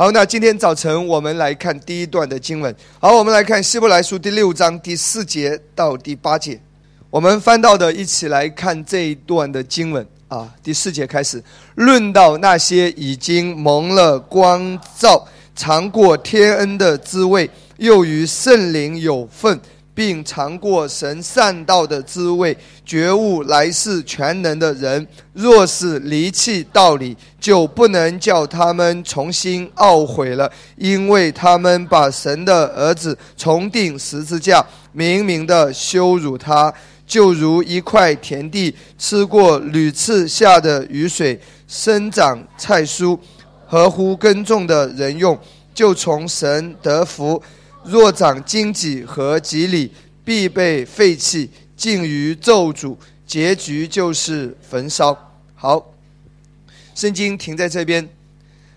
好，那今天早晨我们来看第一段的经文。好，我们来看希伯来书第六章第四节到第八节。我们翻到的，一起来看这一段的经文啊。第四节开始，论到那些已经蒙了光照、尝过天恩的滋味，又与圣灵有份。并尝过神善道的滋味，觉悟来世全能的人，若是离弃道理，就不能叫他们重新懊悔了，因为他们把神的儿子重定十字架，明明的羞辱他，就如一块田地吃过屡次下的雨水，生长菜蔬，合乎耕种的人用，就从神得福。若长荆棘和棘里，必被废弃，尽于咒诅，结局就是焚烧。好，圣经停在这边。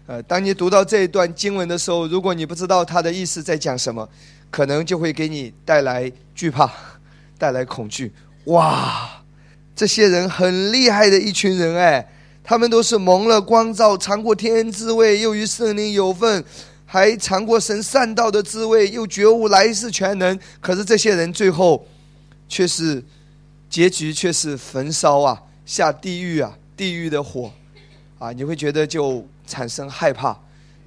呃，当你读到这一段经文的时候，如果你不知道它的意思在讲什么，可能就会给你带来惧怕，带来恐惧。哇，这些人很厉害的一群人哎，他们都是蒙了光照，尝过天恩滋味，又与圣灵有份。还尝过神善道的滋味，又觉悟来世全能。可是这些人最后，却是结局却是焚烧啊，下地狱啊，地狱的火啊！你会觉得就产生害怕。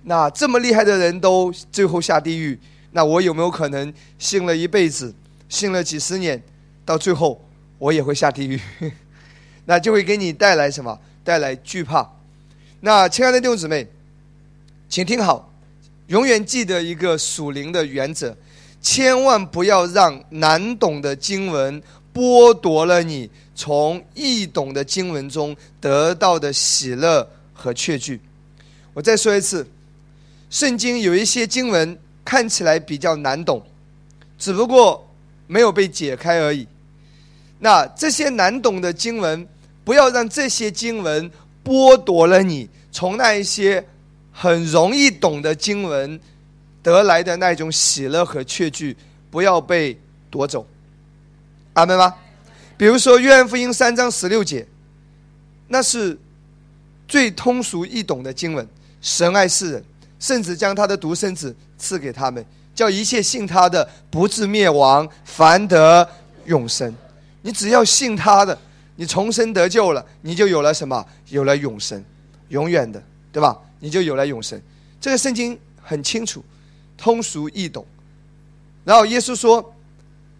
那这么厉害的人都最后下地狱，那我有没有可能信了一辈子，信了几十年，到最后我也会下地狱？那就会给你带来什么？带来惧怕。那亲爱的弟兄姊妹，请听好。永远记得一个属灵的原则，千万不要让难懂的经文剥夺了你从易懂的经文中得到的喜乐和确据。我再说一次，圣经有一些经文看起来比较难懂，只不过没有被解开而已。那这些难懂的经文，不要让这些经文剥夺了你从那一些。很容易懂的经文得来的那种喜乐和确据，不要被夺走，阿门吗？比如说《约翰福音》三章十六节，那是最通俗易懂的经文。神爱世人，甚至将他的独生子赐给他们，叫一切信他的不至灭亡，反得永生。你只要信他的，你重生得救了，你就有了什么？有了永生，永远的，对吧？你就有了永生，这个圣经很清楚，通俗易懂。然后耶稣说：“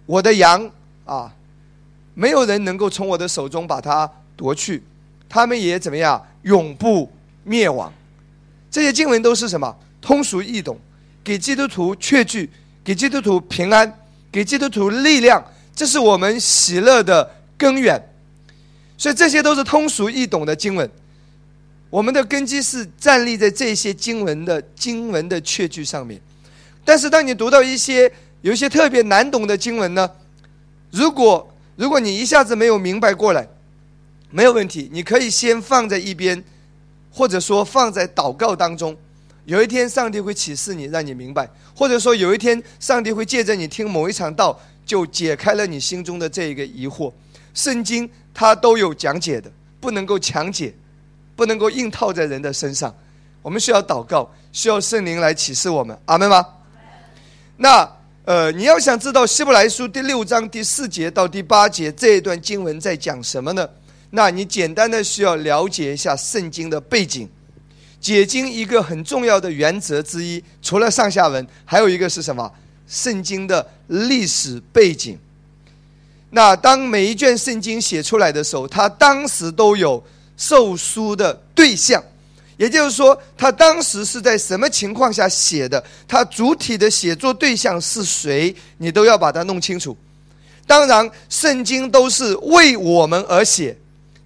我的羊啊，没有人能够从我的手中把它夺去，他们也怎么样，永不灭亡。”这些经文都是什么？通俗易懂，给基督徒确据，给基督徒平安，给基督徒力量，这是我们喜乐的根源。所以这些都是通俗易懂的经文。我们的根基是站立在这些经文的经文的确据上面，但是当你读到一些有一些特别难懂的经文呢，如果如果你一下子没有明白过来，没有问题，你可以先放在一边，或者说放在祷告当中。有一天上帝会启示你，让你明白；或者说有一天上帝会借着你听某一场道，就解开了你心中的这一个疑惑。圣经它都有讲解的，不能够强解。不能够硬套在人的身上，我们需要祷告，需要圣灵来启示我们，阿门吗？那呃，你要想知道希伯来书第六章第四节到第八节这一段经文在讲什么呢？那你简单的需要了解一下圣经的背景。解经一个很重要的原则之一，除了上下文，还有一个是什么？圣经的历史背景。那当每一卷圣经写出来的时候，它当时都有。受书的对象，也就是说，他当时是在什么情况下写的？他主体的写作对象是谁？你都要把它弄清楚。当然，圣经都是为我们而写，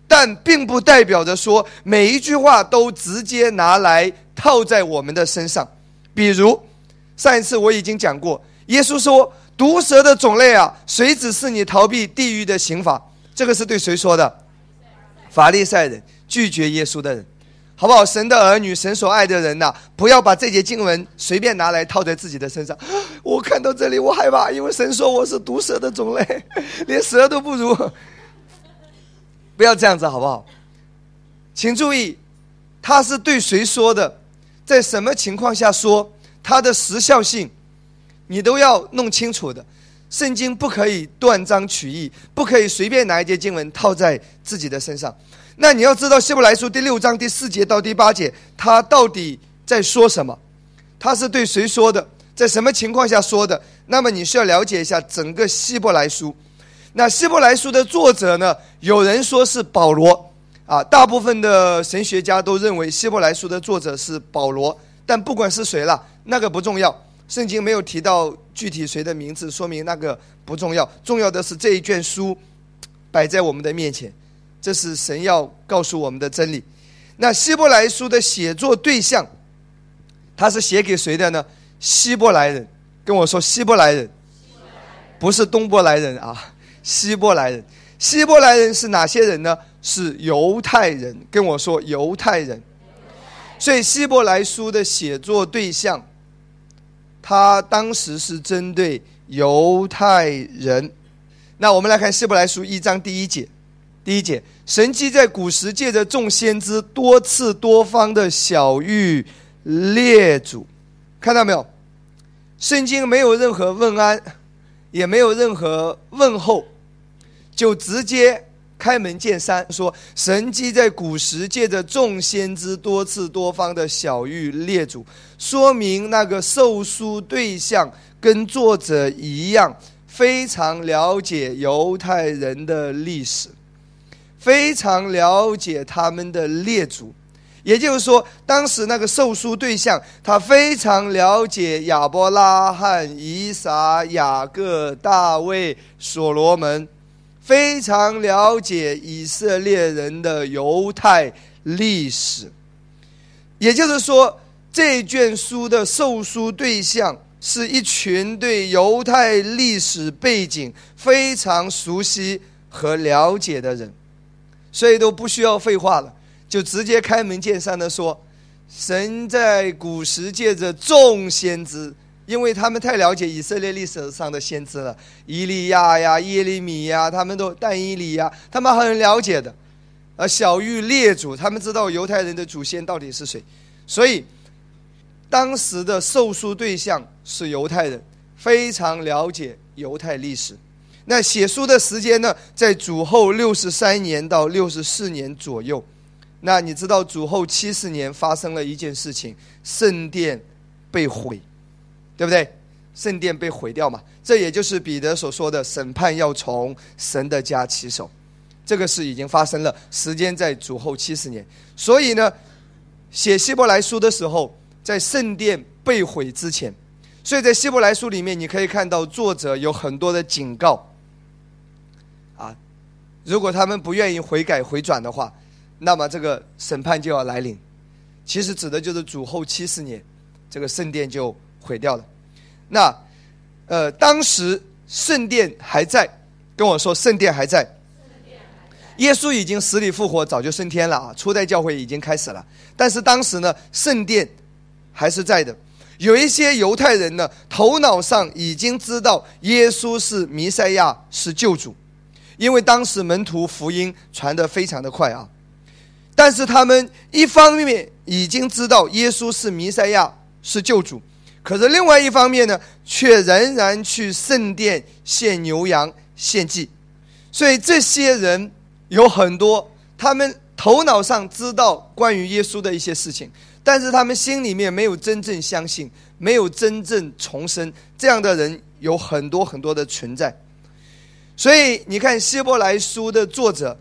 但并不代表着说每一句话都直接拿来套在我们的身上。比如，上一次我已经讲过，耶稣说：“毒蛇的种类啊，谁指示你逃避地狱的刑罚？”这个是对谁说的？法利赛人拒绝耶稣的人，好不好？神的儿女，神所爱的人呐，不要把这节经文随便拿来套在自己的身上。我看到这里，我害怕，因为神说我是毒蛇的种类，连蛇都不如。不要这样子，好不好？请注意，他是对谁说的？在什么情况下说，它的时效性，你都要弄清楚的。圣经不可以断章取义，不可以随便拿一节经文套在自己的身上。那你要知道《希伯来书》第六章第四节到第八节，它到底在说什么？它是对谁说的？在什么情况下说的？那么你需要了解一下整个《希伯来书》。那《希伯来书》的作者呢？有人说是保罗，啊，大部分的神学家都认为《希伯来书》的作者是保罗。但不管是谁了，那个不重要。圣经没有提到具体谁的名字，说明那个不重要。重要的是这一卷书摆在我们的面前，这是神要告诉我们的真理。那希伯来书的写作对象，他是写给谁的呢？希伯来人，跟我说希伯来人，不是东伯来人啊，希伯来人。希伯来人是哪些人呢？是犹太人，跟我说犹太人。所以希伯来书的写作对象。他当时是针对犹太人。那我们来看希伯来书一章第一节，第一节，神迹在古时借着众先知多次多方的小谕列祖，看到没有？圣经没有任何问安，也没有任何问候，就直接。开门见山说，神迹在古时借着众先知多次多方的小谕列祖，说明那个受书对象跟作者一样，非常了解犹太人的历史，非常了解他们的列祖。也就是说，当时那个受书对象，他非常了解亚伯拉罕、以撒、雅各、大卫、所罗门。非常了解以色列人的犹太历史，也就是说，这卷书的受书对象是一群对犹太历史背景非常熟悉和了解的人，所以都不需要废话了，就直接开门见山的说：神在古时借着众先知。因为他们太了解以色列历史上的先知了，伊利亚呀、耶利米呀，他们都但以理呀，他们很了解的。而小玉列祖，他们知道犹太人的祖先到底是谁，所以当时的受书对象是犹太人，非常了解犹太历史。那写书的时间呢，在主后六十三年到六十四年左右。那你知道主后七十年发生了一件事情，圣殿被毁。对不对？圣殿被毁掉嘛？这也就是彼得所说的审判要从神的家起手，这个事已经发生了，时间在主后七十年。所以呢，写希伯来书的时候，在圣殿被毁之前，所以在希伯来书里面，你可以看到作者有很多的警告。啊，如果他们不愿意悔改回转的话，那么这个审判就要来临。其实指的就是主后七十年，这个圣殿就。毁掉了，那，呃，当时圣殿还在，跟我说圣殿还在，耶稣已经死里复活，早就升天了啊！初代教会已经开始了，但是当时呢，圣殿还是在的。有一些犹太人呢，头脑上已经知道耶稣是弥赛亚，是救主，因为当时门徒福音传得非常的快啊。但是他们一方面已经知道耶稣是弥赛亚，是救主。可是另外一方面呢，却仍然去圣殿献牛羊献祭，所以这些人有很多，他们头脑上知道关于耶稣的一些事情，但是他们心里面没有真正相信，没有真正重生。这样的人有很多很多的存在，所以你看希伯来书的作者，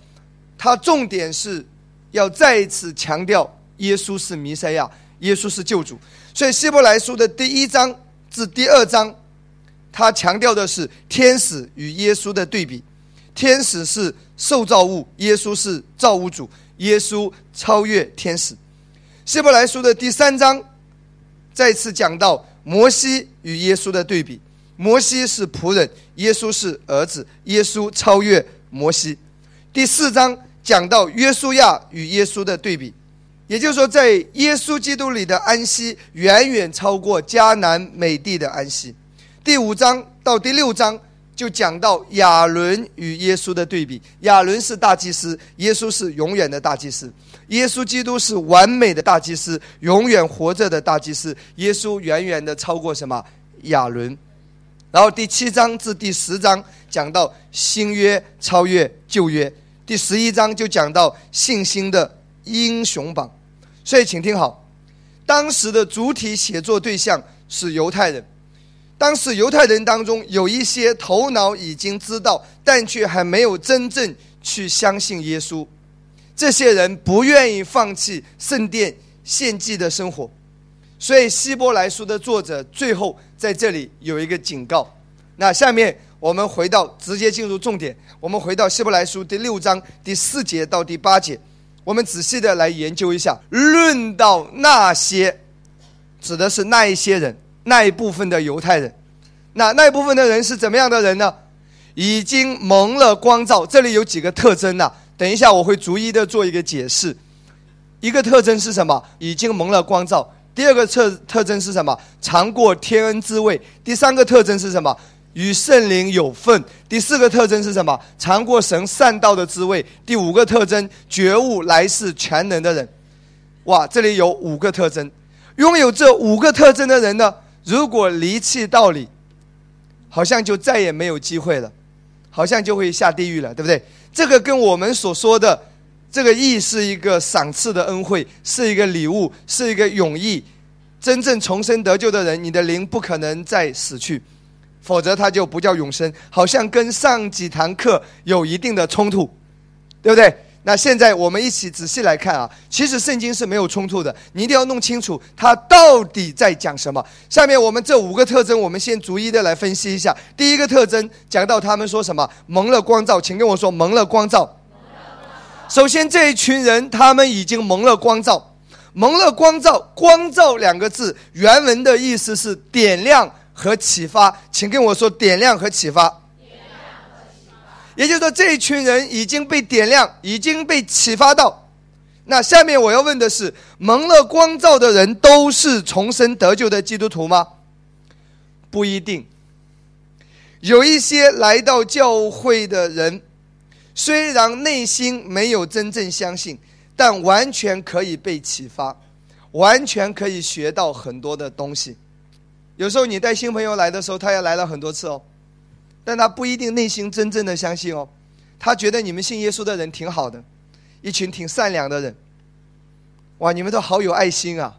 他重点是要再一次强调耶稣是弥赛亚，耶稣是救主。所以希伯来书的第一章至第二章，他强调的是天使与耶稣的对比。天使是受造物，耶稣是造物主，耶稣超越天使。希伯来书的第三章再次讲到摩西与耶稣的对比。摩西是仆人，耶稣是儿子，耶稣超越摩西。第四章讲到约书亚与耶稣的对比。也就是说，在耶稣基督里的安息远远超过迦南美地的安息。第五章到第六章就讲到亚伦与耶稣的对比。亚伦是大祭司，耶稣是永远的大祭司。耶稣基督是完美的大祭司，永远活着的大祭司。耶稣远远的超过什么亚伦。然后第七章至第十章讲到新约超越旧约，第十一章就讲到信心的英雄榜。所以请听好，当时的主体写作对象是犹太人。当时犹太人当中有一些头脑已经知道，但却还没有真正去相信耶稣。这些人不愿意放弃圣殿献祭的生活，所以希伯来书的作者最后在这里有一个警告。那下面我们回到直接进入重点，我们回到希伯来书第六章第四节到第八节，我们仔细的来研究一下。论到那些，指的是那一些人。那一部分的犹太人，那那一部分的人是怎么样的人呢？已经蒙了光照。这里有几个特征呢？等一下我会逐一的做一个解释。一个特征是什么？已经蒙了光照。第二个特特征是什么？尝过天恩滋味。第三个特征是什么？与圣灵有份。第四个特征是什么？尝过神善道的滋味。第五个特征，觉悟来世全能的人。哇，这里有五个特征。拥有这五个特征的人呢？如果离弃道理，好像就再也没有机会了，好像就会下地狱了，对不对？这个跟我们所说的这个义是一个赏赐的恩惠，是一个礼物，是一个永义。真正重生得救的人，你的灵不可能再死去，否则他就不叫永生。好像跟上几堂课有一定的冲突，对不对？那现在我们一起仔细来看啊，其实圣经是没有冲突的，你一定要弄清楚它到底在讲什么。下面我们这五个特征，我们先逐一的来分析一下。第一个特征讲到他们说什么蒙了光照，请跟我说蒙了光照。首先这一群人他们已经蒙了光照，蒙了光照，光照两个字原文的意思是点亮和启发，请跟我说点亮和启发。也就是说，这一群人已经被点亮，已经被启发到。那下面我要问的是：蒙了光照的人都是重生得救的基督徒吗？不一定。有一些来到教会的人，虽然内心没有真正相信，但完全可以被启发，完全可以学到很多的东西。有时候你带新朋友来的时候，他也来了很多次哦。但他不一定内心真正的相信哦，他觉得你们信耶稣的人挺好的，一群挺善良的人。哇，你们都好有爱心啊，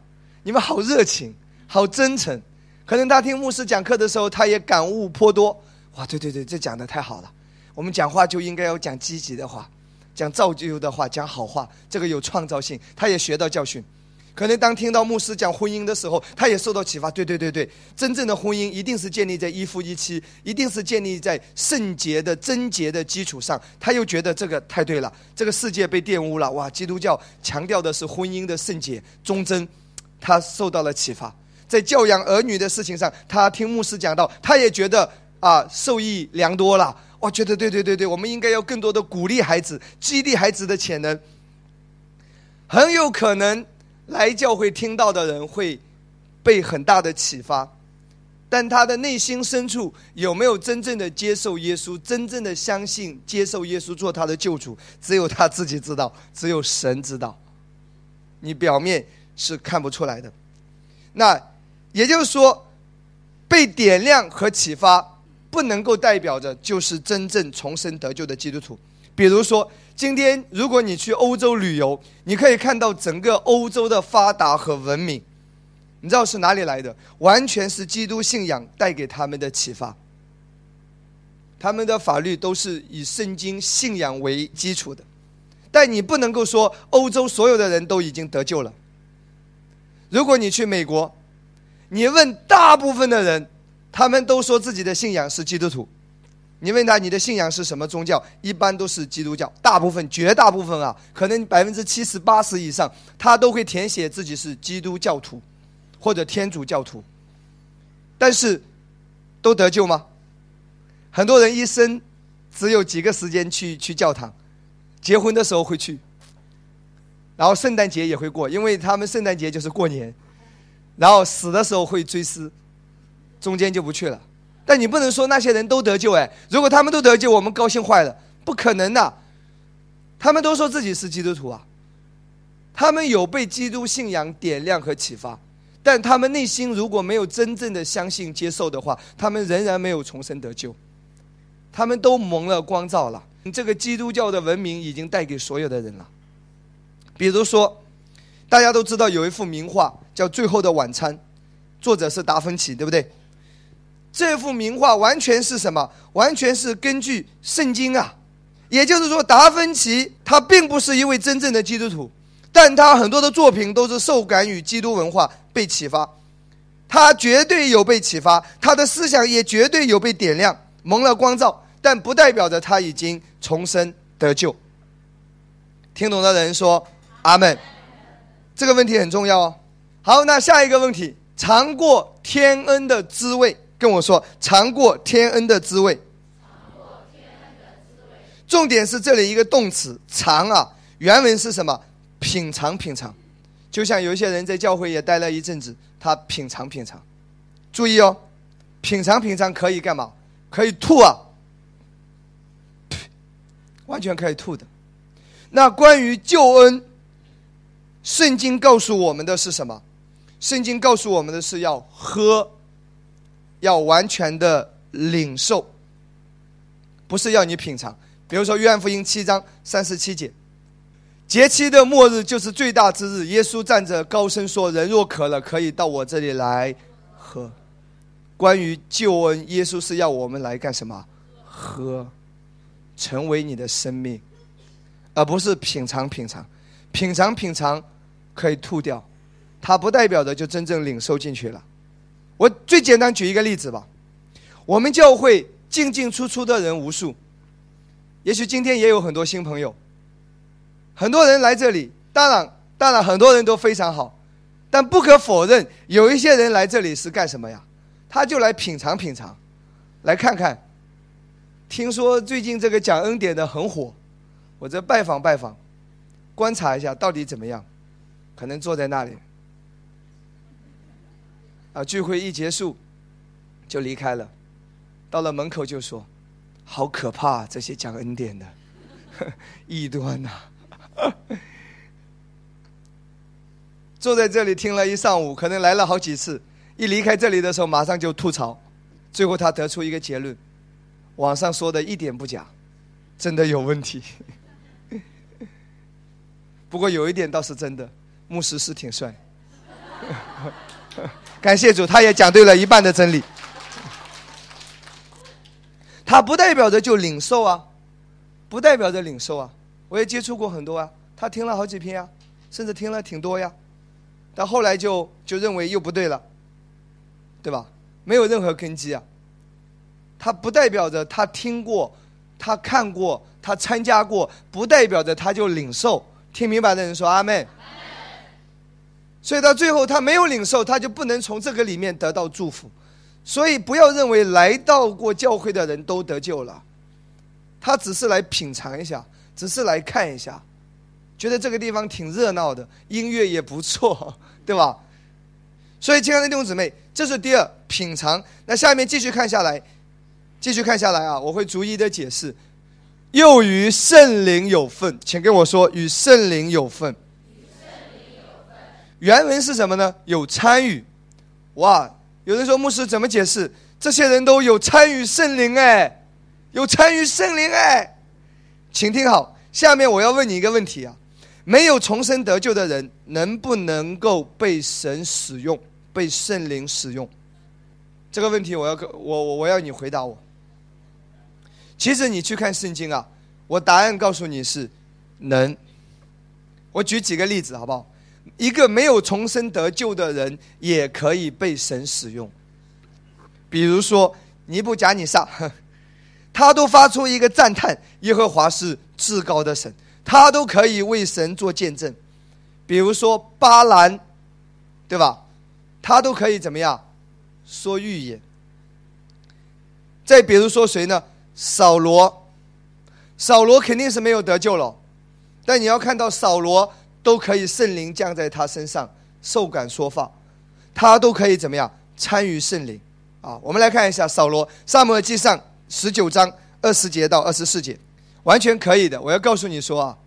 你们好热情，好真诚。可能他听牧师讲课的时候，他也感悟颇多。哇，对对对，这讲的太好了。我们讲话就应该要讲积极的话，讲造就的话，讲好话，这个有创造性。他也学到教训。可能当听到牧师讲婚姻的时候，他也受到启发。对对对对，真正的婚姻一定是建立在一夫一妻，一定是建立在圣洁的贞洁的基础上。他又觉得这个太对了，这个世界被玷污了。哇，基督教强调的是婚姻的圣洁忠贞，他受到了启发。在教养儿女的事情上，他听牧师讲到，他也觉得啊受益良多了。我觉得对对对对，我们应该要更多的鼓励孩子，激励孩子的潜能，很有可能。来教会听到的人会被很大的启发，但他的内心深处有没有真正的接受耶稣，真正的相信接受耶稣做他的救主，只有他自己知道，只有神知道。你表面是看不出来的。那也就是说，被点亮和启发，不能够代表着就是真正重生得救的基督徒。比如说。今天，如果你去欧洲旅游，你可以看到整个欧洲的发达和文明，你知道是哪里来的？完全是基督信仰带给他们的启发。他们的法律都是以圣经信仰为基础的，但你不能够说欧洲所有的人都已经得救了。如果你去美国，你问大部分的人，他们都说自己的信仰是基督徒。你问他你的信仰是什么宗教？一般都是基督教，大部分、绝大部分啊，可能百分之七十八十以上，他都会填写自己是基督教徒，或者天主教徒。但是，都得救吗？很多人一生只有几个时间去去教堂，结婚的时候会去，然后圣诞节也会过，因为他们圣诞节就是过年，然后死的时候会追思，中间就不去了。但你不能说那些人都得救哎，如果他们都得救，我们高兴坏了，不可能的。他们都说自己是基督徒啊，他们有被基督信仰点亮和启发，但他们内心如果没有真正的相信接受的话，他们仍然没有重生得救。他们都蒙了光照了，这个基督教的文明已经带给所有的人了。比如说，大家都知道有一幅名画叫《最后的晚餐》，作者是达芬奇，对不对？这幅名画完全是什么？完全是根据圣经啊。也就是说，达芬奇他并不是一位真正的基督徒，但他很多的作品都是受感于基督文化被启发，他绝对有被启发，他的思想也绝对有被点亮，蒙了光照，但不代表着他已经重生得救。听懂的人说阿门。这个问题很重要哦。好，那下一个问题，尝过天恩的滋味，跟我说，尝过天恩的滋味。重点是这里一个动词“尝”啊，原文是什么？品尝，品尝。就像有一些人在教会也待了一阵子，他品尝，品尝。注意哦，品尝，品尝可以干嘛？可以吐啊，完全可以吐的。那关于救恩，圣经告诉我们的是什么？圣经告诉我们的是要喝，要完全的领受，不是要你品尝。比如说，约翰福音七章三十七节，节期的末日就是最大之日。耶稣站着高声说：“人若渴了，可以到我这里来喝。”关于救恩，耶稣是要我们来干什么？喝，成为你的生命，而不是品尝品尝，品尝品尝可以吐掉，它不代表着就真正领受进去了。我最简单举一个例子吧，我们教会进进出出的人无数。也许今天也有很多新朋友，很多人来这里，当然，当然很多人都非常好，但不可否认，有一些人来这里是干什么呀？他就来品尝品尝，来看看。听说最近这个讲恩典的很火，我这拜访拜访，观察一下到底怎么样？可能坐在那里，啊，聚会一结束就离开了，到了门口就说。好可怕！这些讲恩典的 异端呐，坐在这里听了一上午，可能来了好几次，一离开这里的时候，马上就吐槽。最后他得出一个结论：网上说的一点不假，真的有问题。不过有一点倒是真的，牧师是挺帅。感谢主，他也讲对了一半的真理。他不代表着就领受啊，不代表着领受啊。我也接触过很多啊，他听了好几篇啊，甚至听了挺多呀，但后来就就认为又不对了，对吧？没有任何根基啊。他不代表着他听过，他看过，他参加过，不代表着他就领受。听明白的人说阿妹。所以到最后他没有领受，他就不能从这个里面得到祝福。所以不要认为来到过教会的人都得救了，他只是来品尝一下，只是来看一下，觉得这个地方挺热闹的，音乐也不错，对吧？所以亲爱的弟兄姊妹，这是第二品尝。那下面继续看下来，继续看下来啊，我会逐一的解释。又与圣灵有份，请跟我说与圣灵有份。原文是什么呢？有参与，哇。有人说：“牧师怎么解释？这些人都有参与圣灵哎，有参与圣灵哎，请听好，下面我要问你一个问题啊：没有重生得救的人，能不能够被神使用，被圣灵使用？这个问题我要我我我要你回答我。其实你去看圣经啊，我答案告诉你是能。我举几个例子好不好？”一个没有重生得救的人也可以被神使用，比如说尼布贾尼撒，他都发出一个赞叹：耶和华是至高的神，他都可以为神做见证。比如说巴兰，对吧？他都可以怎么样说预言？再比如说谁呢？扫罗，扫罗肯定是没有得救了，但你要看到扫罗。都可以圣灵降在他身上，受感说法，他都可以怎么样参与圣灵？啊，我们来看一下扫罗，萨母耳记上十九章二十节到二十四节，完全可以的。我要告诉你说啊，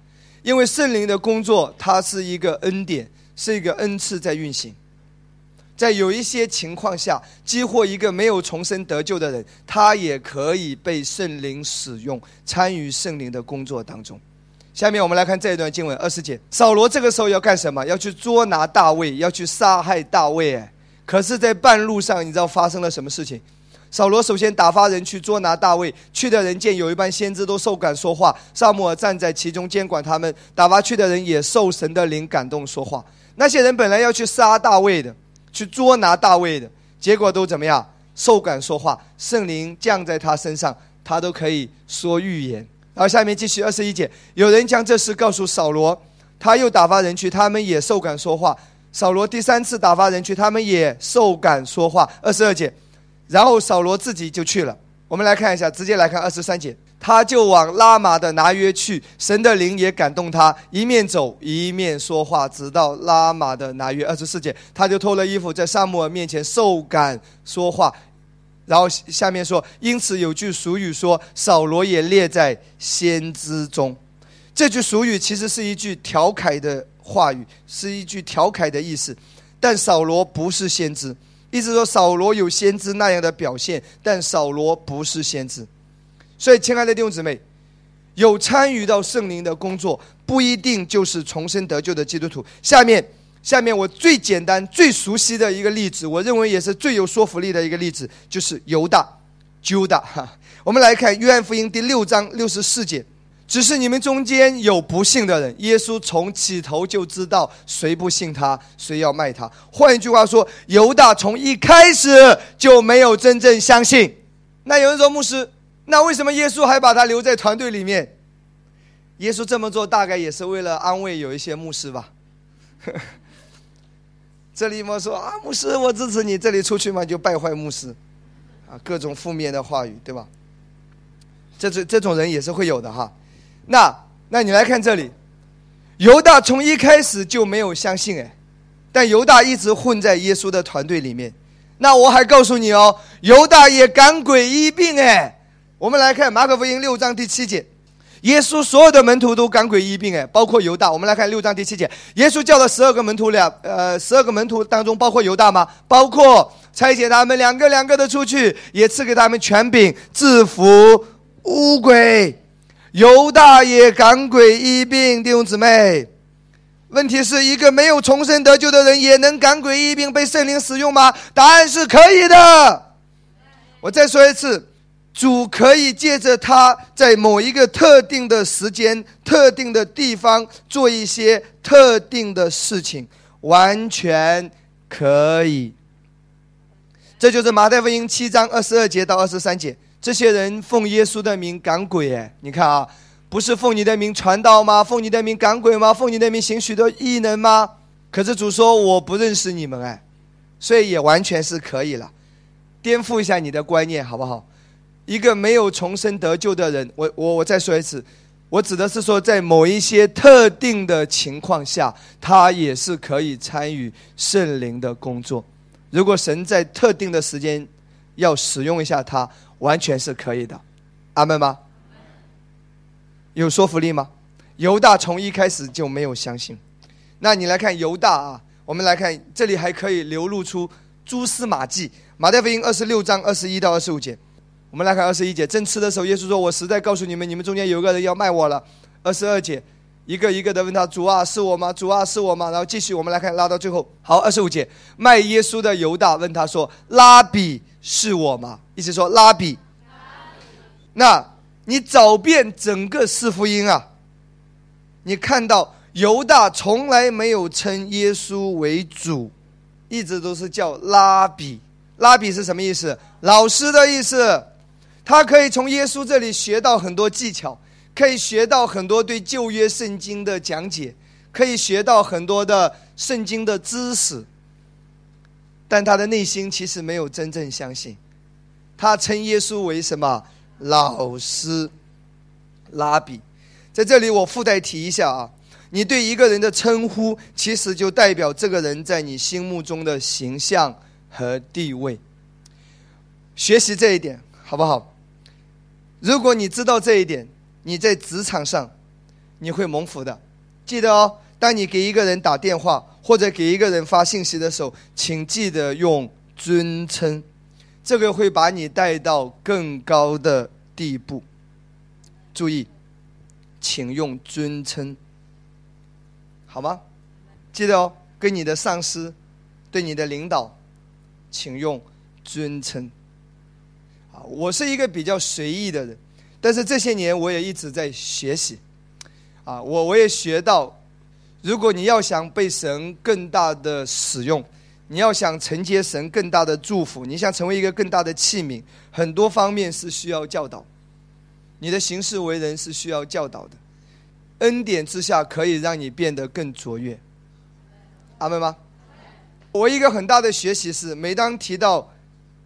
因为圣灵的工作，它是一个恩典，是一个恩赐在运行。在有一些情况下，激活一个没有重生得救的人，他也可以被圣灵使用，参与圣灵的工作当中。下面我们来看这一段经文二十节，扫罗这个时候要干什么？要去捉拿大卫，要去杀害大卫。哎，可是，在半路上，你知道发生了什么事情？扫罗首先打发人去捉拿大卫，去的人见有一班先知都受感说话，萨母尔站在其中监管他们。打发去的人也受神的灵感动说话。那些人本来要去杀大卫的。去捉拿大卫的结果都怎么样？受感说话，圣灵降在他身上，他都可以说预言。然后下面继续二十一节，有人将这事告诉扫罗，他又打发人去，他们也受感说话。扫罗第三次打发人去，他们也受感说话。二十二节，然后扫罗自己就去了。我们来看一下，直接来看二十三节。他就往拉玛的拿约去，神的灵也感动他，一面走一面说话，直到拉玛的拿约二十四节，他就脱了衣服，在萨母尔面前受感说话。然后下面说，因此有句俗语说，扫罗也列在先知中。这句俗语其实是一句调侃的话语，是一句调侃的意思。但扫罗不是先知，意思说扫罗有先知那样的表现，但扫罗不是先知。所以，亲爱的弟兄姊妹，有参与到圣灵的工作，不一定就是重生得救的基督徒。下面，下面我最简单、最熟悉的一个例子，我认为也是最有说服力的一个例子，就是犹大，Judah。我们来看约翰福音第六章六十四节：只是你们中间有不信的人，耶稣从起头就知道谁不信他，谁要卖他。换一句话说，犹大从一开始就没有真正相信。那有人说，牧师。那为什么耶稣还把他留在团队里面？耶稣这么做大概也是为了安慰有一些牧师吧。这里嘛说啊，牧师我支持你，这里出去嘛就败坏牧师，啊，各种负面的话语，对吧？这这这种人也是会有的哈。那那你来看这里，犹大从一开始就没有相信哎，但犹大一直混在耶稣的团队里面。那我还告诉你哦，犹大也赶鬼医病哎。我们来看马可福音六章第七节，耶稣所有的门徒都赶鬼医病，哎，包括犹大。我们来看六章第七节，耶稣叫了十二个门徒两，呃，十二个门徒当中包括犹大吗？包括，拆解他们两个两个的出去，也赐给他们权柄制服乌鬼。犹大也赶鬼医病，弟兄姊妹，问题是一个没有重生得救的人也能赶鬼医病被圣灵使用吗？答案是可以的。我再说一次。主可以借着他在某一个特定的时间、特定的地方做一些特定的事情，完全可以。这就是马太福音七章二十二节到二十三节，这些人奉耶稣的名赶鬼，哎，你看啊，不是奉你的名传道吗？奉你的名赶鬼吗？奉你的名行许多异能吗？可是主说我不认识你们，哎，所以也完全是可以了。颠覆一下你的观念，好不好？一个没有重生得救的人，我我我再说一次，我指的是说，在某一些特定的情况下，他也是可以参与圣灵的工作。如果神在特定的时间要使用一下他，完全是可以的。阿门吗？有说服力吗？犹大从一开始就没有相信。那你来看犹大啊，我们来看这里还可以流露出蛛丝马迹。马太福音二十六章二十一到二十五节。我们来看二十一节，正吃的时候，耶稣说：“我实在告诉你们，你们中间有个人要卖我了。”二十二节，一个一个的问他：“主啊，是我吗？主啊，是我吗？”然后继续，我们来看，拉到最后。好，二十五节，卖耶稣的犹大问他说：“拉比是我吗？”意思说拉比。那你找遍整个四福音啊，你看到犹大从来没有称耶稣为主，一直都是叫拉比。拉比是什么意思？老师的意思。他可以从耶稣这里学到很多技巧，可以学到很多对旧约圣经的讲解，可以学到很多的圣经的知识。但他的内心其实没有真正相信。他称耶稣为什么老师、拉比？在这里我附带提一下啊，你对一个人的称呼，其实就代表这个人在你心目中的形象和地位。学习这一点，好不好？如果你知道这一点，你在职场上你会蒙福的。记得哦，当你给一个人打电话或者给一个人发信息的时候，请记得用尊称，这个会把你带到更高的地步。注意，请用尊称，好吗？记得哦，跟你的上司、对你的领导，请用尊称。我是一个比较随意的人，但是这些年我也一直在学习，啊，我我也学到，如果你要想被神更大的使用，你要想承接神更大的祝福，你想成为一个更大的器皿，很多方面是需要教导，你的行事为人是需要教导的，恩典之下可以让你变得更卓越，阿门吗？我一个很大的学习是，每当提到。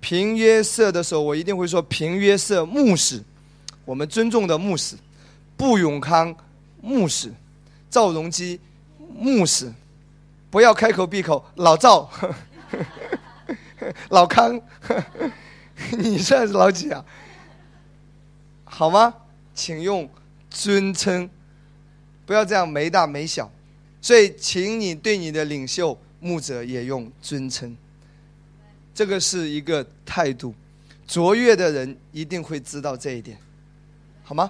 平约瑟的时候，我一定会说平约瑟牧师，我们尊重的牧师，布永康牧师，赵荣基牧师，不要开口闭口老赵，老康，你算是老几啊？好吗？请用尊称，不要这样没大没小，所以请你对你的领袖牧者也用尊称。这个是一个态度，卓越的人一定会知道这一点，好吗？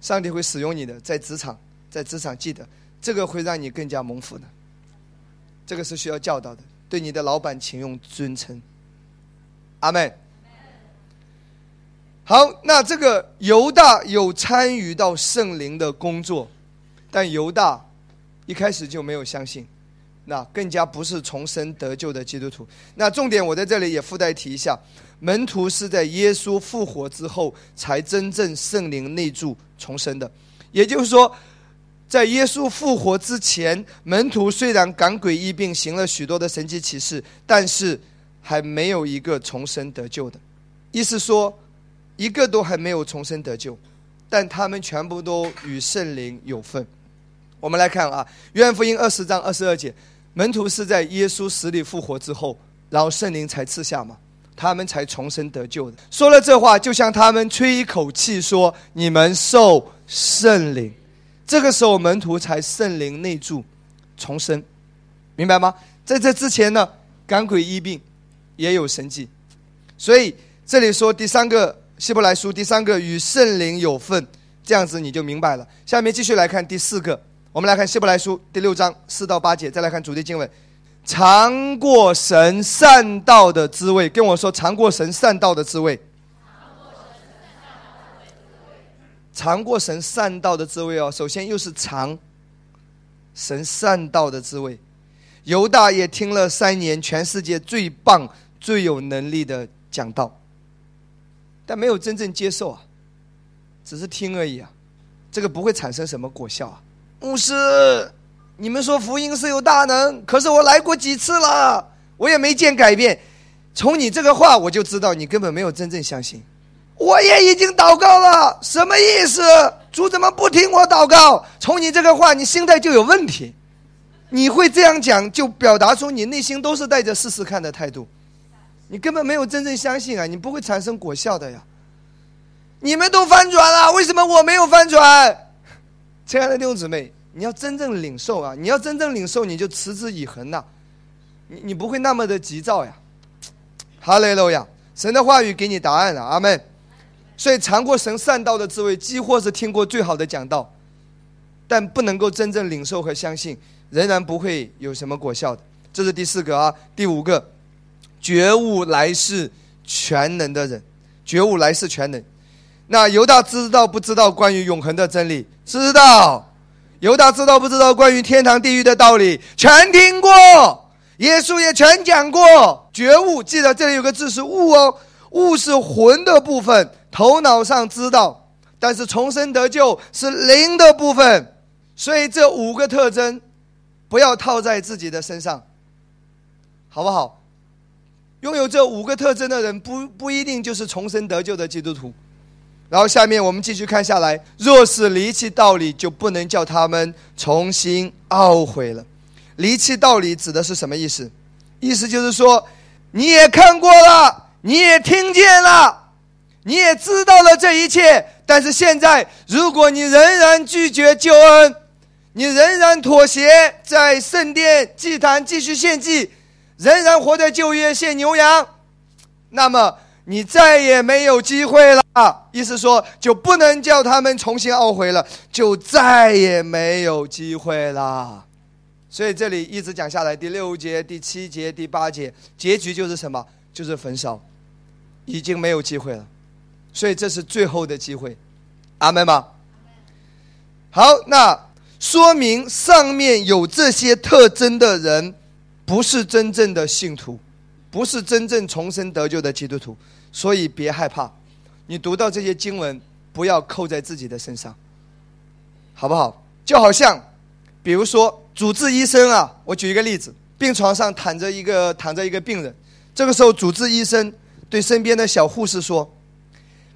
上帝会使用你的，在职场，在职场记得，这个会让你更加蒙福的。这个是需要教导的，对你的老板，请用尊称。阿妹。好，那这个犹大有参与到圣灵的工作，但犹大一开始就没有相信。那更加不是重生得救的基督徒。那重点我在这里也附带提一下：门徒是在耶稣复活之后才真正圣灵内住重生的。也就是说，在耶稣复活之前，门徒虽然赶鬼医病，行了许多的神迹奇事，但是还没有一个重生得救的。意思说，一个都还没有重生得救，但他们全部都与圣灵有份。我们来看啊，《约翰福音》二十章二十二节。门徒是在耶稣死里复活之后，然后圣灵才赐下嘛，他们才重生得救的。说了这话，就像他们吹一口气说：“你们受圣灵。”这个时候门徒才圣灵内住，重生，明白吗？在这之前呢，赶鬼医病，也有神迹。所以这里说第三个希伯来书第三个与圣灵有份，这样子你就明白了。下面继续来看第四个。我们来看希伯来书第六章四到八节，再来看主题经文，尝过神善道的滋味，跟我说尝过神善道的滋味。尝过神善道的滋味哦，首先又是尝神善道的滋味。犹大也听了三年全世界最棒、最有能力的讲道，但没有真正接受啊，只是听而已啊，这个不会产生什么果效啊。牧师，你们说福音是有大能，可是我来过几次了，我也没见改变。从你这个话，我就知道你根本没有真正相信。我也已经祷告了，什么意思？主怎么不听我祷告？从你这个话，你心态就有问题。你会这样讲，就表达出你内心都是带着试试看的态度。你根本没有真正相信啊！你不会产生果效的呀。你们都翻转了，为什么我没有翻转？亲爱的弟兄姊妹，你要真正领受啊！你要真正领受，你就持之以恒呐。你你不会那么的急躁呀。哈雷路亚，神的话语给你答案了，阿门。所以尝过神善道的滋味，几乎是听过最好的讲道，但不能够真正领受和相信，仍然不会有什么果效的。这是第四个啊，第五个，觉悟来世全能的人，觉悟来世全能。那犹大知道不知道关于永恒的真理？知道。犹大知道不知道关于天堂地狱的道理？全听过。耶稣也全讲过。觉悟，记得这里有个字是悟哦，悟是魂的部分，头脑上知道，但是重生得救是灵的部分。所以这五个特征，不要套在自己的身上，好不好？拥有这五个特征的人，不不一定就是重生得救的基督徒。然后下面我们继续看下来，若是离弃道理，就不能叫他们重新懊悔了。离弃道理指的是什么意思？意思就是说，你也看过了，你也听见了，你也知道了这一切。但是现在，如果你仍然拒绝救恩，你仍然妥协，在圣殿祭坛继续献祭，仍然活在旧约献牛羊，那么你再也没有机会了。意思说，就不能叫他们重新懊悔了，就再也没有机会了。所以这里一直讲下来，第六节、第七节、第八节，结局就是什么？就是焚烧，已经没有机会了。所以这是最后的机会，阿门吗？好，那说明上面有这些特征的人，不是真正的信徒，不是真正重生得救的基督徒。所以别害怕，你读到这些经文，不要扣在自己的身上，好不好？就好像，比如说主治医生啊，我举一个例子，病床上躺着一个躺着一个病人，这个时候主治医生对身边的小护士说。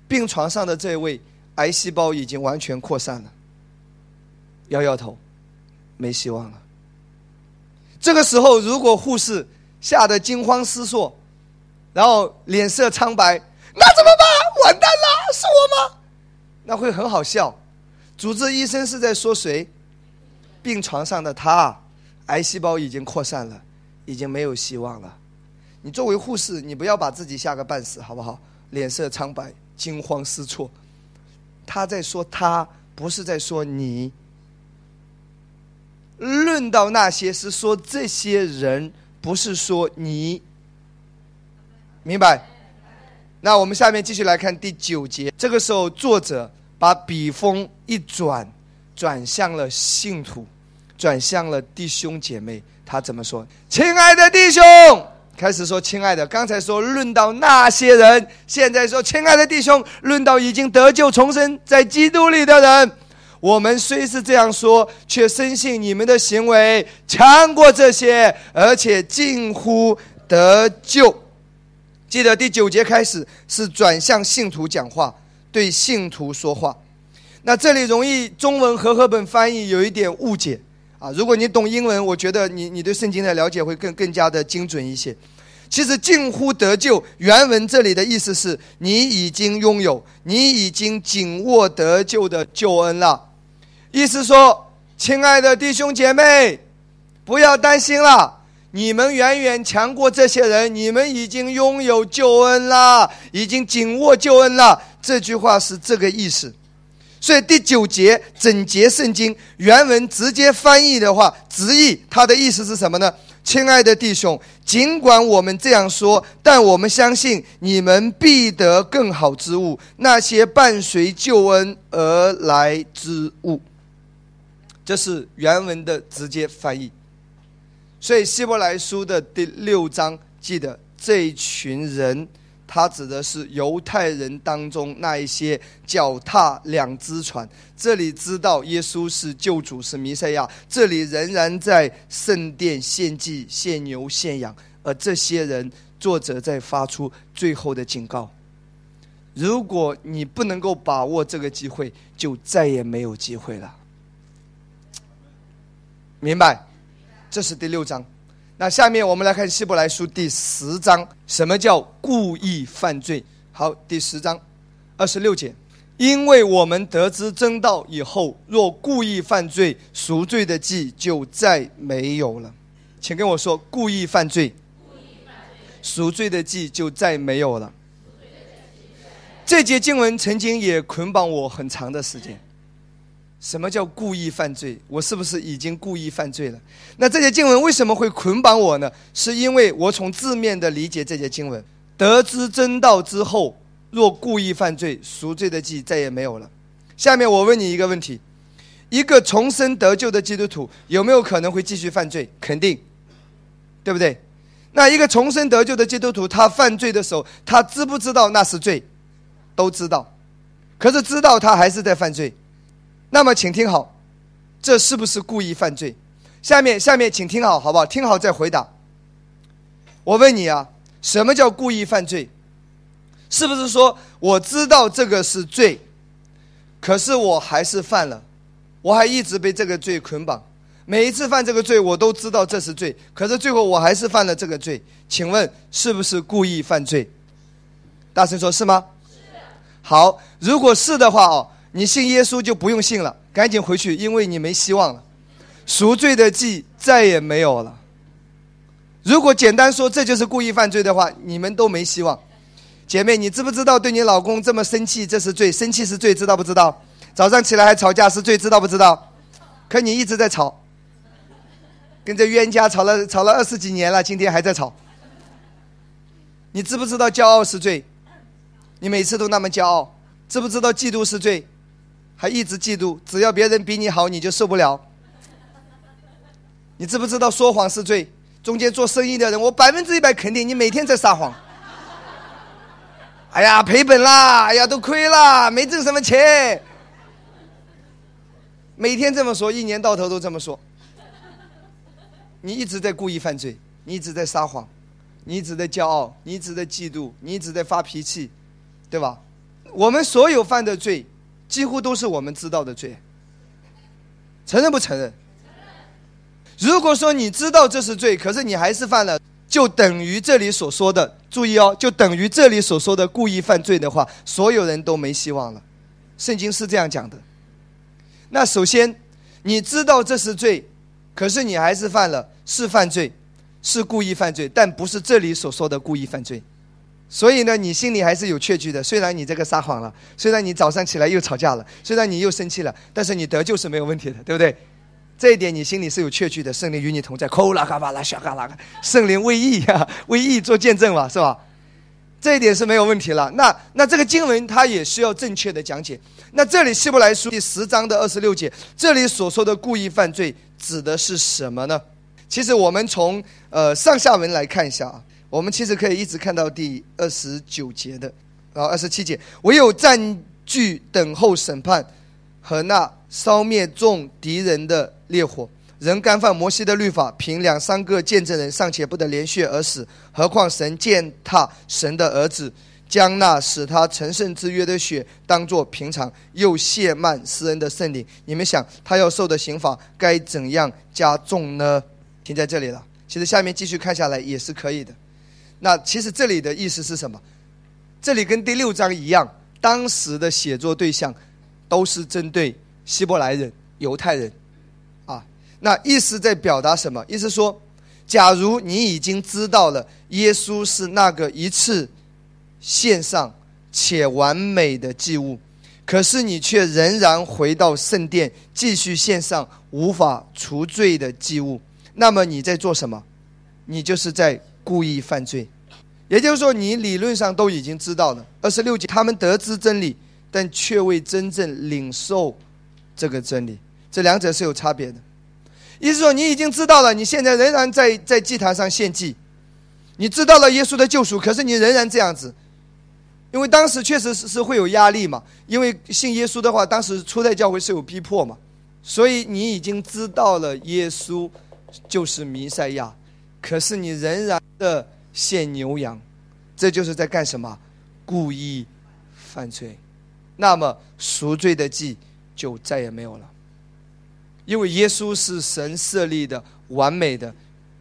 病床上的这位癌细胞已经完全扩散了，摇摇头，没希望了。这个时候，如果护士吓得惊慌失措，然后脸色苍白，那怎么办？完蛋了，是我吗？那会很好笑。主治医生是在说谁？病床上的他，癌细胞已经扩散了，已经没有希望了。你作为护士，你不要把自己吓个半死，好不好？脸色苍白。惊慌失措，他在说他，不是在说你。论到那些是说这些人，不是说你，明白？那我们下面继续来看第九节。这个时候，作者把笔锋一转，转向了信徒，转向了弟兄姐妹。他怎么说？亲爱的弟兄。开始说，亲爱的，刚才说论到那些人，现在说，亲爱的弟兄，论到已经得救重生在基督里的人，我们虽是这样说，却深信你们的行为强过这些，而且近乎得救。记得第九节开始是转向信徒讲话，对信徒说话。那这里容易中文和合本翻译有一点误解。啊，如果你懂英文，我觉得你你对圣经的了解会更更加的精准一些。其实近乎得救，原文这里的意思是你已经拥有，你已经紧握得救的救恩了。意思说，亲爱的弟兄姐妹，不要担心了，你们远远强过这些人，你们已经拥有救恩了，已经紧握救恩了。这句话是这个意思。所以第九节整节圣经原文直接翻译的话，直译它的意思是什么呢？亲爱的弟兄，尽管我们这样说，但我们相信你们必得更好之物，那些伴随救恩而来之物。这是原文的直接翻译。所以希伯来书的第六章，记得这一群人。他指的是犹太人当中那一些脚踏两只船，这里知道耶稣是救主是弥赛亚，这里仍然在圣殿献祭献牛献羊，而这些人作者在发出最后的警告：如果你不能够把握这个机会，就再也没有机会了。明白？这是第六章。那下面我们来看希伯来书第十章，什么叫故意犯罪？好，第十章二十六节，因为我们得知真道以后，若故意犯罪，赎罪的祭就再没有了。请跟我说，故意犯罪，赎罪的祭就再没有了。这节经文曾经也捆绑我很长的时间。什么叫故意犯罪？我是不是已经故意犯罪了？那这些经文为什么会捆绑我呢？是因为我从字面的理解这些经文，得知真道之后，若故意犯罪，赎罪的祭再也没有了。下面我问你一个问题：一个重生得救的基督徒有没有可能会继续犯罪？肯定，对不对？那一个重生得救的基督徒，他犯罪的时候，他知不知道那是罪？都知道，可是知道他还是在犯罪。那么，请听好，这是不是故意犯罪？下面，下面，请听好，好不好？听好再回答。我问你啊，什么叫故意犯罪？是不是说我知道这个是罪，可是我还是犯了，我还一直被这个罪捆绑？每一次犯这个罪，我都知道这是罪，可是最后我还是犯了这个罪。请问是不是故意犯罪？大声说，是吗？是好，如果是的话哦，你信耶稣就不用信了，赶紧回去，因为你没希望了，赎罪的祭再也没有了。如果简单说这就是故意犯罪的话，你们都没希望。姐妹，你知不知道对你老公这么生气，这是罪，生气是罪，知道不知道？早上起来还吵架是罪，知道不知道？可你一直在吵，跟这冤家吵了吵了二十几年了，今天还在吵。你知不知道骄傲是罪？你每次都那么骄傲，知不知道嫉妒是罪？还一直嫉妒，只要别人比你好，你就受不了。你知不知道说谎是罪？中间做生意的人，我百分之一百肯定你每天在撒谎。哎呀，赔本啦！哎呀，都亏啦，没挣什么钱。每天这么说，一年到头都这么说。你一直在故意犯罪，你一直在撒谎。你一直在骄傲，你一直在嫉妒，你一直在发脾气，对吧？我们所有犯的罪，几乎都是我们知道的罪。承认不承认？如果说你知道这是罪，可是你还是犯了，就等于这里所说的，注意哦，就等于这里所说的故意犯罪的话，所有人都没希望了。圣经是这样讲的。那首先，你知道这是罪，可是你还是犯了，是犯罪。是故意犯罪，但不是这里所说的故意犯罪，所以呢，你心里还是有确据的。虽然你这个撒谎了，虽然你早上起来又吵架了，虽然你又生气了，但是你得救是没有问题的，对不对？这一点你心里是有确据的。圣灵与你同在，扣啦嘎巴啦小嘎啦，圣灵为义呀，为义做见证嘛，是吧？这一点是没有问题了。那那这个经文它也需要正确的讲解。那这里希伯来书第十章的二十六节，这里所说的故意犯罪指的是什么呢？其实我们从呃上下文来看一下啊，我们其实可以一直看到第二十九节的，然后二十七节，唯有占据等候审判和那烧灭众敌人的烈火，人干犯摩西的律法，凭两三个见证人尚且不得连续而死，何况神践踏神的儿子，将那使他成圣之约的血当作平常，又亵慢施恩的圣灵，你们想他要受的刑罚该怎样加重呢？停在这里了。其实下面继续看下来也是可以的。那其实这里的意思是什么？这里跟第六章一样，当时的写作对象都是针对希伯来人、犹太人啊。那意思在表达什么？意思说，假如你已经知道了耶稣是那个一次献上且完美的祭物，可是你却仍然回到圣殿继续献上无法除罪的祭物。那么你在做什么？你就是在故意犯罪，也就是说，你理论上都已经知道了。二十六节，他们得知真理，但却未真正领受这个真理，这两者是有差别的。意思说，你已经知道了，你现在仍然在在祭坛上献祭，你知道了耶稣的救赎，可是你仍然这样子，因为当时确实是是会有压力嘛，因为信耶稣的话，当时初代教会是有逼迫嘛，所以你已经知道了耶稣。就是弥赛亚，可是你仍然的献牛羊，这就是在干什么？故意犯罪，那么赎罪的祭就再也没有了。因为耶稣是神设立的完美的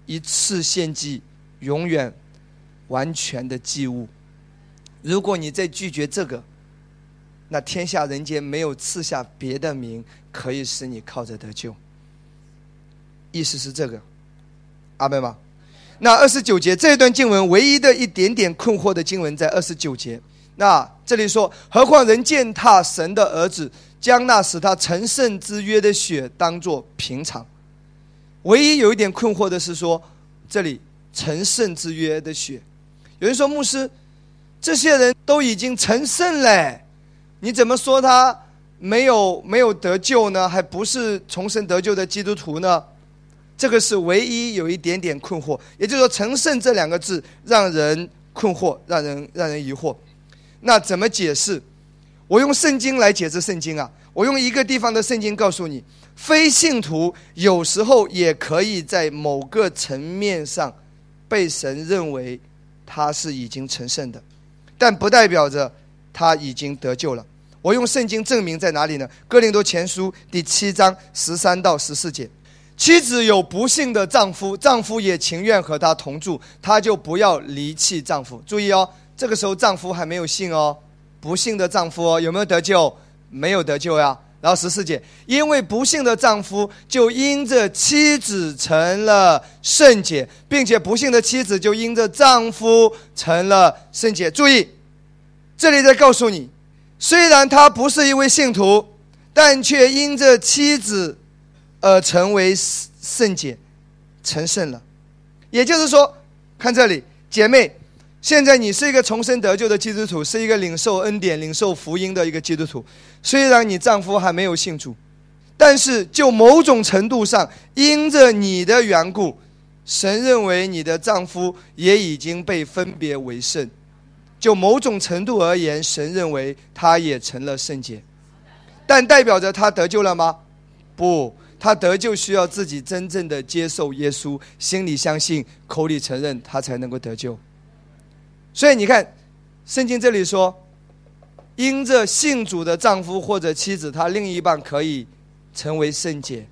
一次献祭，永远完全的祭物。如果你再拒绝这个，那天下人间没有赐下别的名可以使你靠着得救。意思是这个，阿妹吗？那二十九节这一段经文唯一的一点点困惑的经文在二十九节。那这里说，何况人践踏神的儿子，将那使他成圣之约的血当作平常。唯一有一点困惑的是说，这里成圣之约的血，有人说牧师，这些人都已经成圣了，你怎么说他没有没有得救呢？还不是重生得救的基督徒呢？这个是唯一有一点点困惑，也就是说“成圣”这两个字让人困惑，让人让人疑惑。那怎么解释？我用圣经来解释圣经啊！我用一个地方的圣经告诉你：非信徒有时候也可以在某个层面上被神认为他是已经成圣的，但不代表着他已经得救了。我用圣经证明在哪里呢？哥林多前书第七章十三到十四节。妻子有不幸的丈夫，丈夫也情愿和她同住，她就不要离弃丈夫。注意哦，这个时候丈夫还没有信哦，不幸的丈夫哦，有没有得救？没有得救呀。然后十四节，因为不幸的丈夫就因着妻子成了圣洁，并且不幸的妻子就因着丈夫成了圣洁。注意，这里在告诉你，虽然他不是一位信徒，但却因着妻子呃成为圣洁、成圣了。也就是说，看这里，姐妹。现在你是一个重生得救的基督徒，是一个领受恩典、领受福音的一个基督徒。虽然你丈夫还没有信主，但是就某种程度上，因着你的缘故，神认为你的丈夫也已经被分别为圣。就某种程度而言，神认为他也成了圣洁。但代表着他得救了吗？不，他得救需要自己真正的接受耶稣，心里相信，口里承认，他才能够得救。所以你看，圣经这里说，因着信主的丈夫或者妻子，他另一半可以成为圣洁。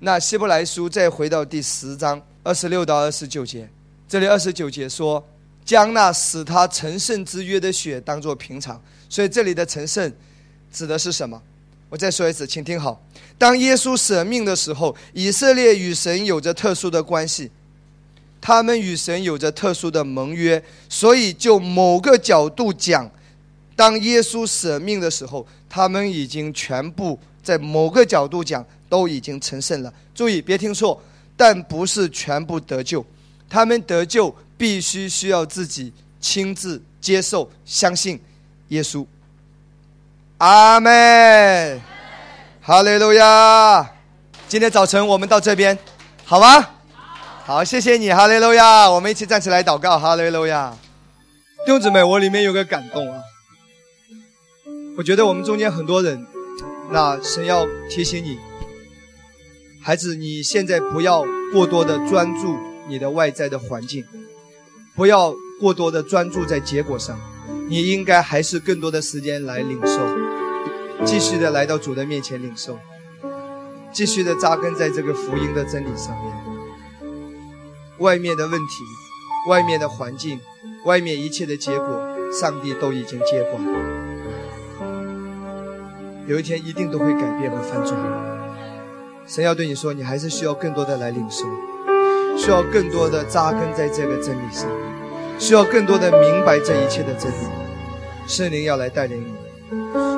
那希伯来书再回到第十章二十六到二十九节，这里二十九节说，将那使他成圣之约的血当作平常。所以这里的成圣指的是什么？我再说一次，请听好。当耶稣舍命的时候，以色列与神有着特殊的关系。他们与神有着特殊的盟约，所以就某个角度讲，当耶稣舍命的时候，他们已经全部在某个角度讲都已经成圣了。注意，别听错，但不是全部得救。他们得救必须需要自己亲自接受、相信耶稣。阿门，哈利路亚。今天早晨我们到这边，好吗？好，谢谢你，哈利路亚！我们一起站起来祷告，哈利路亚！弟兄姊妹，我里面有个感动啊！我觉得我们中间很多人，那神要提醒你，孩子，你现在不要过多的专注你的外在的环境，不要过多的专注在结果上，你应该还是更多的时间来领受，继续的来到主的面前领受，继续的扎根在这个福音的真理上面。外面的问题，外面的环境，外面一切的结果，上帝都已经接管。有一天一定都会改变和翻转。神要对你说，你还是需要更多的来领受，需要更多的扎根在这个真理上面，需要更多的明白这一切的真理。圣灵要来带领你。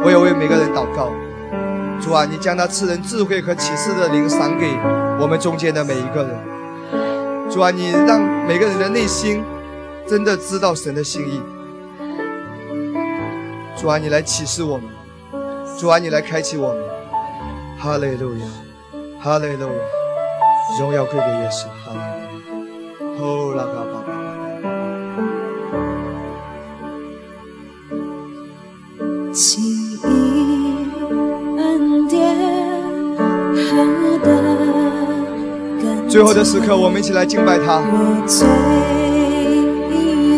我也为每个人祷告，主啊，你将那赐人智慧和启示的灵赏给我们中间的每一个人。主啊，你让每个人的内心真的知道神的心意。主啊，你来启示我们。主啊，你来开启我们。哈利路亚，哈利路亚，荣耀归给耶稣。哈利路亚。哦，拉巴最后的时刻，我们一起来敬拜他。我最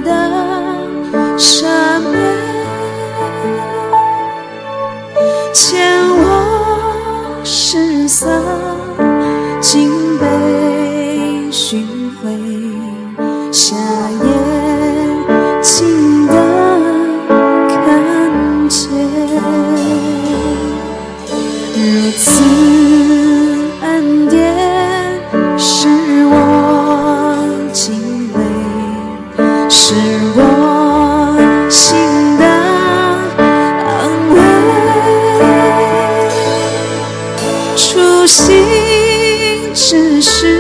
的赦免，欠我失丧，只是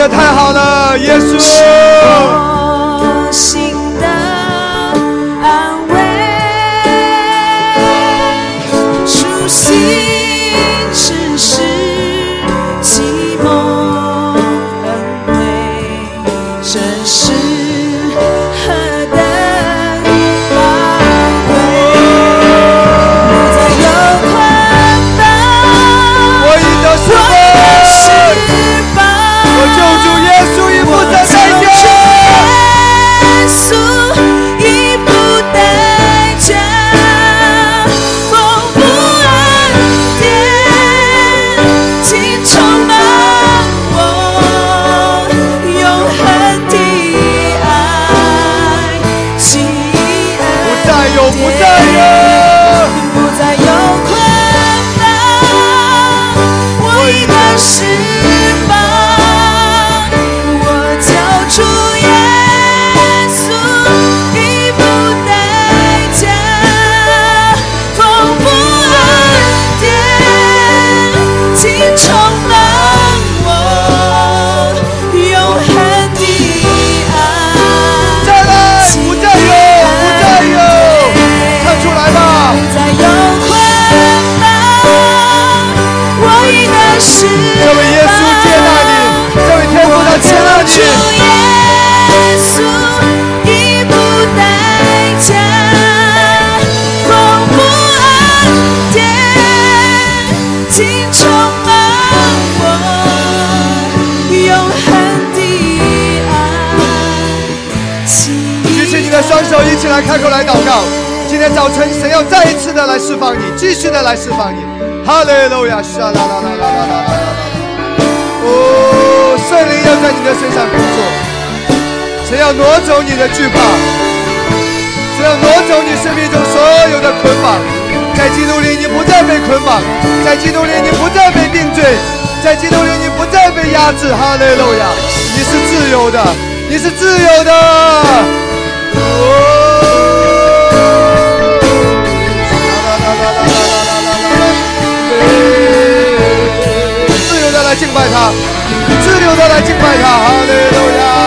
的太好了，耶稣。今天早晨，神要再一次的来释放你，继续的来释放你。哈利路亚！哦，圣灵要在你的身上工作，神要挪走你的惧怕，神要挪走你生命中所有的捆绑。在基督里，你不再被捆绑；在基督里，你不再被定罪；在基督里，你不再被压制。哈利路亚！你是自由的，你是自由的。哦敬拜他，自由的来敬拜他。哈利路亚。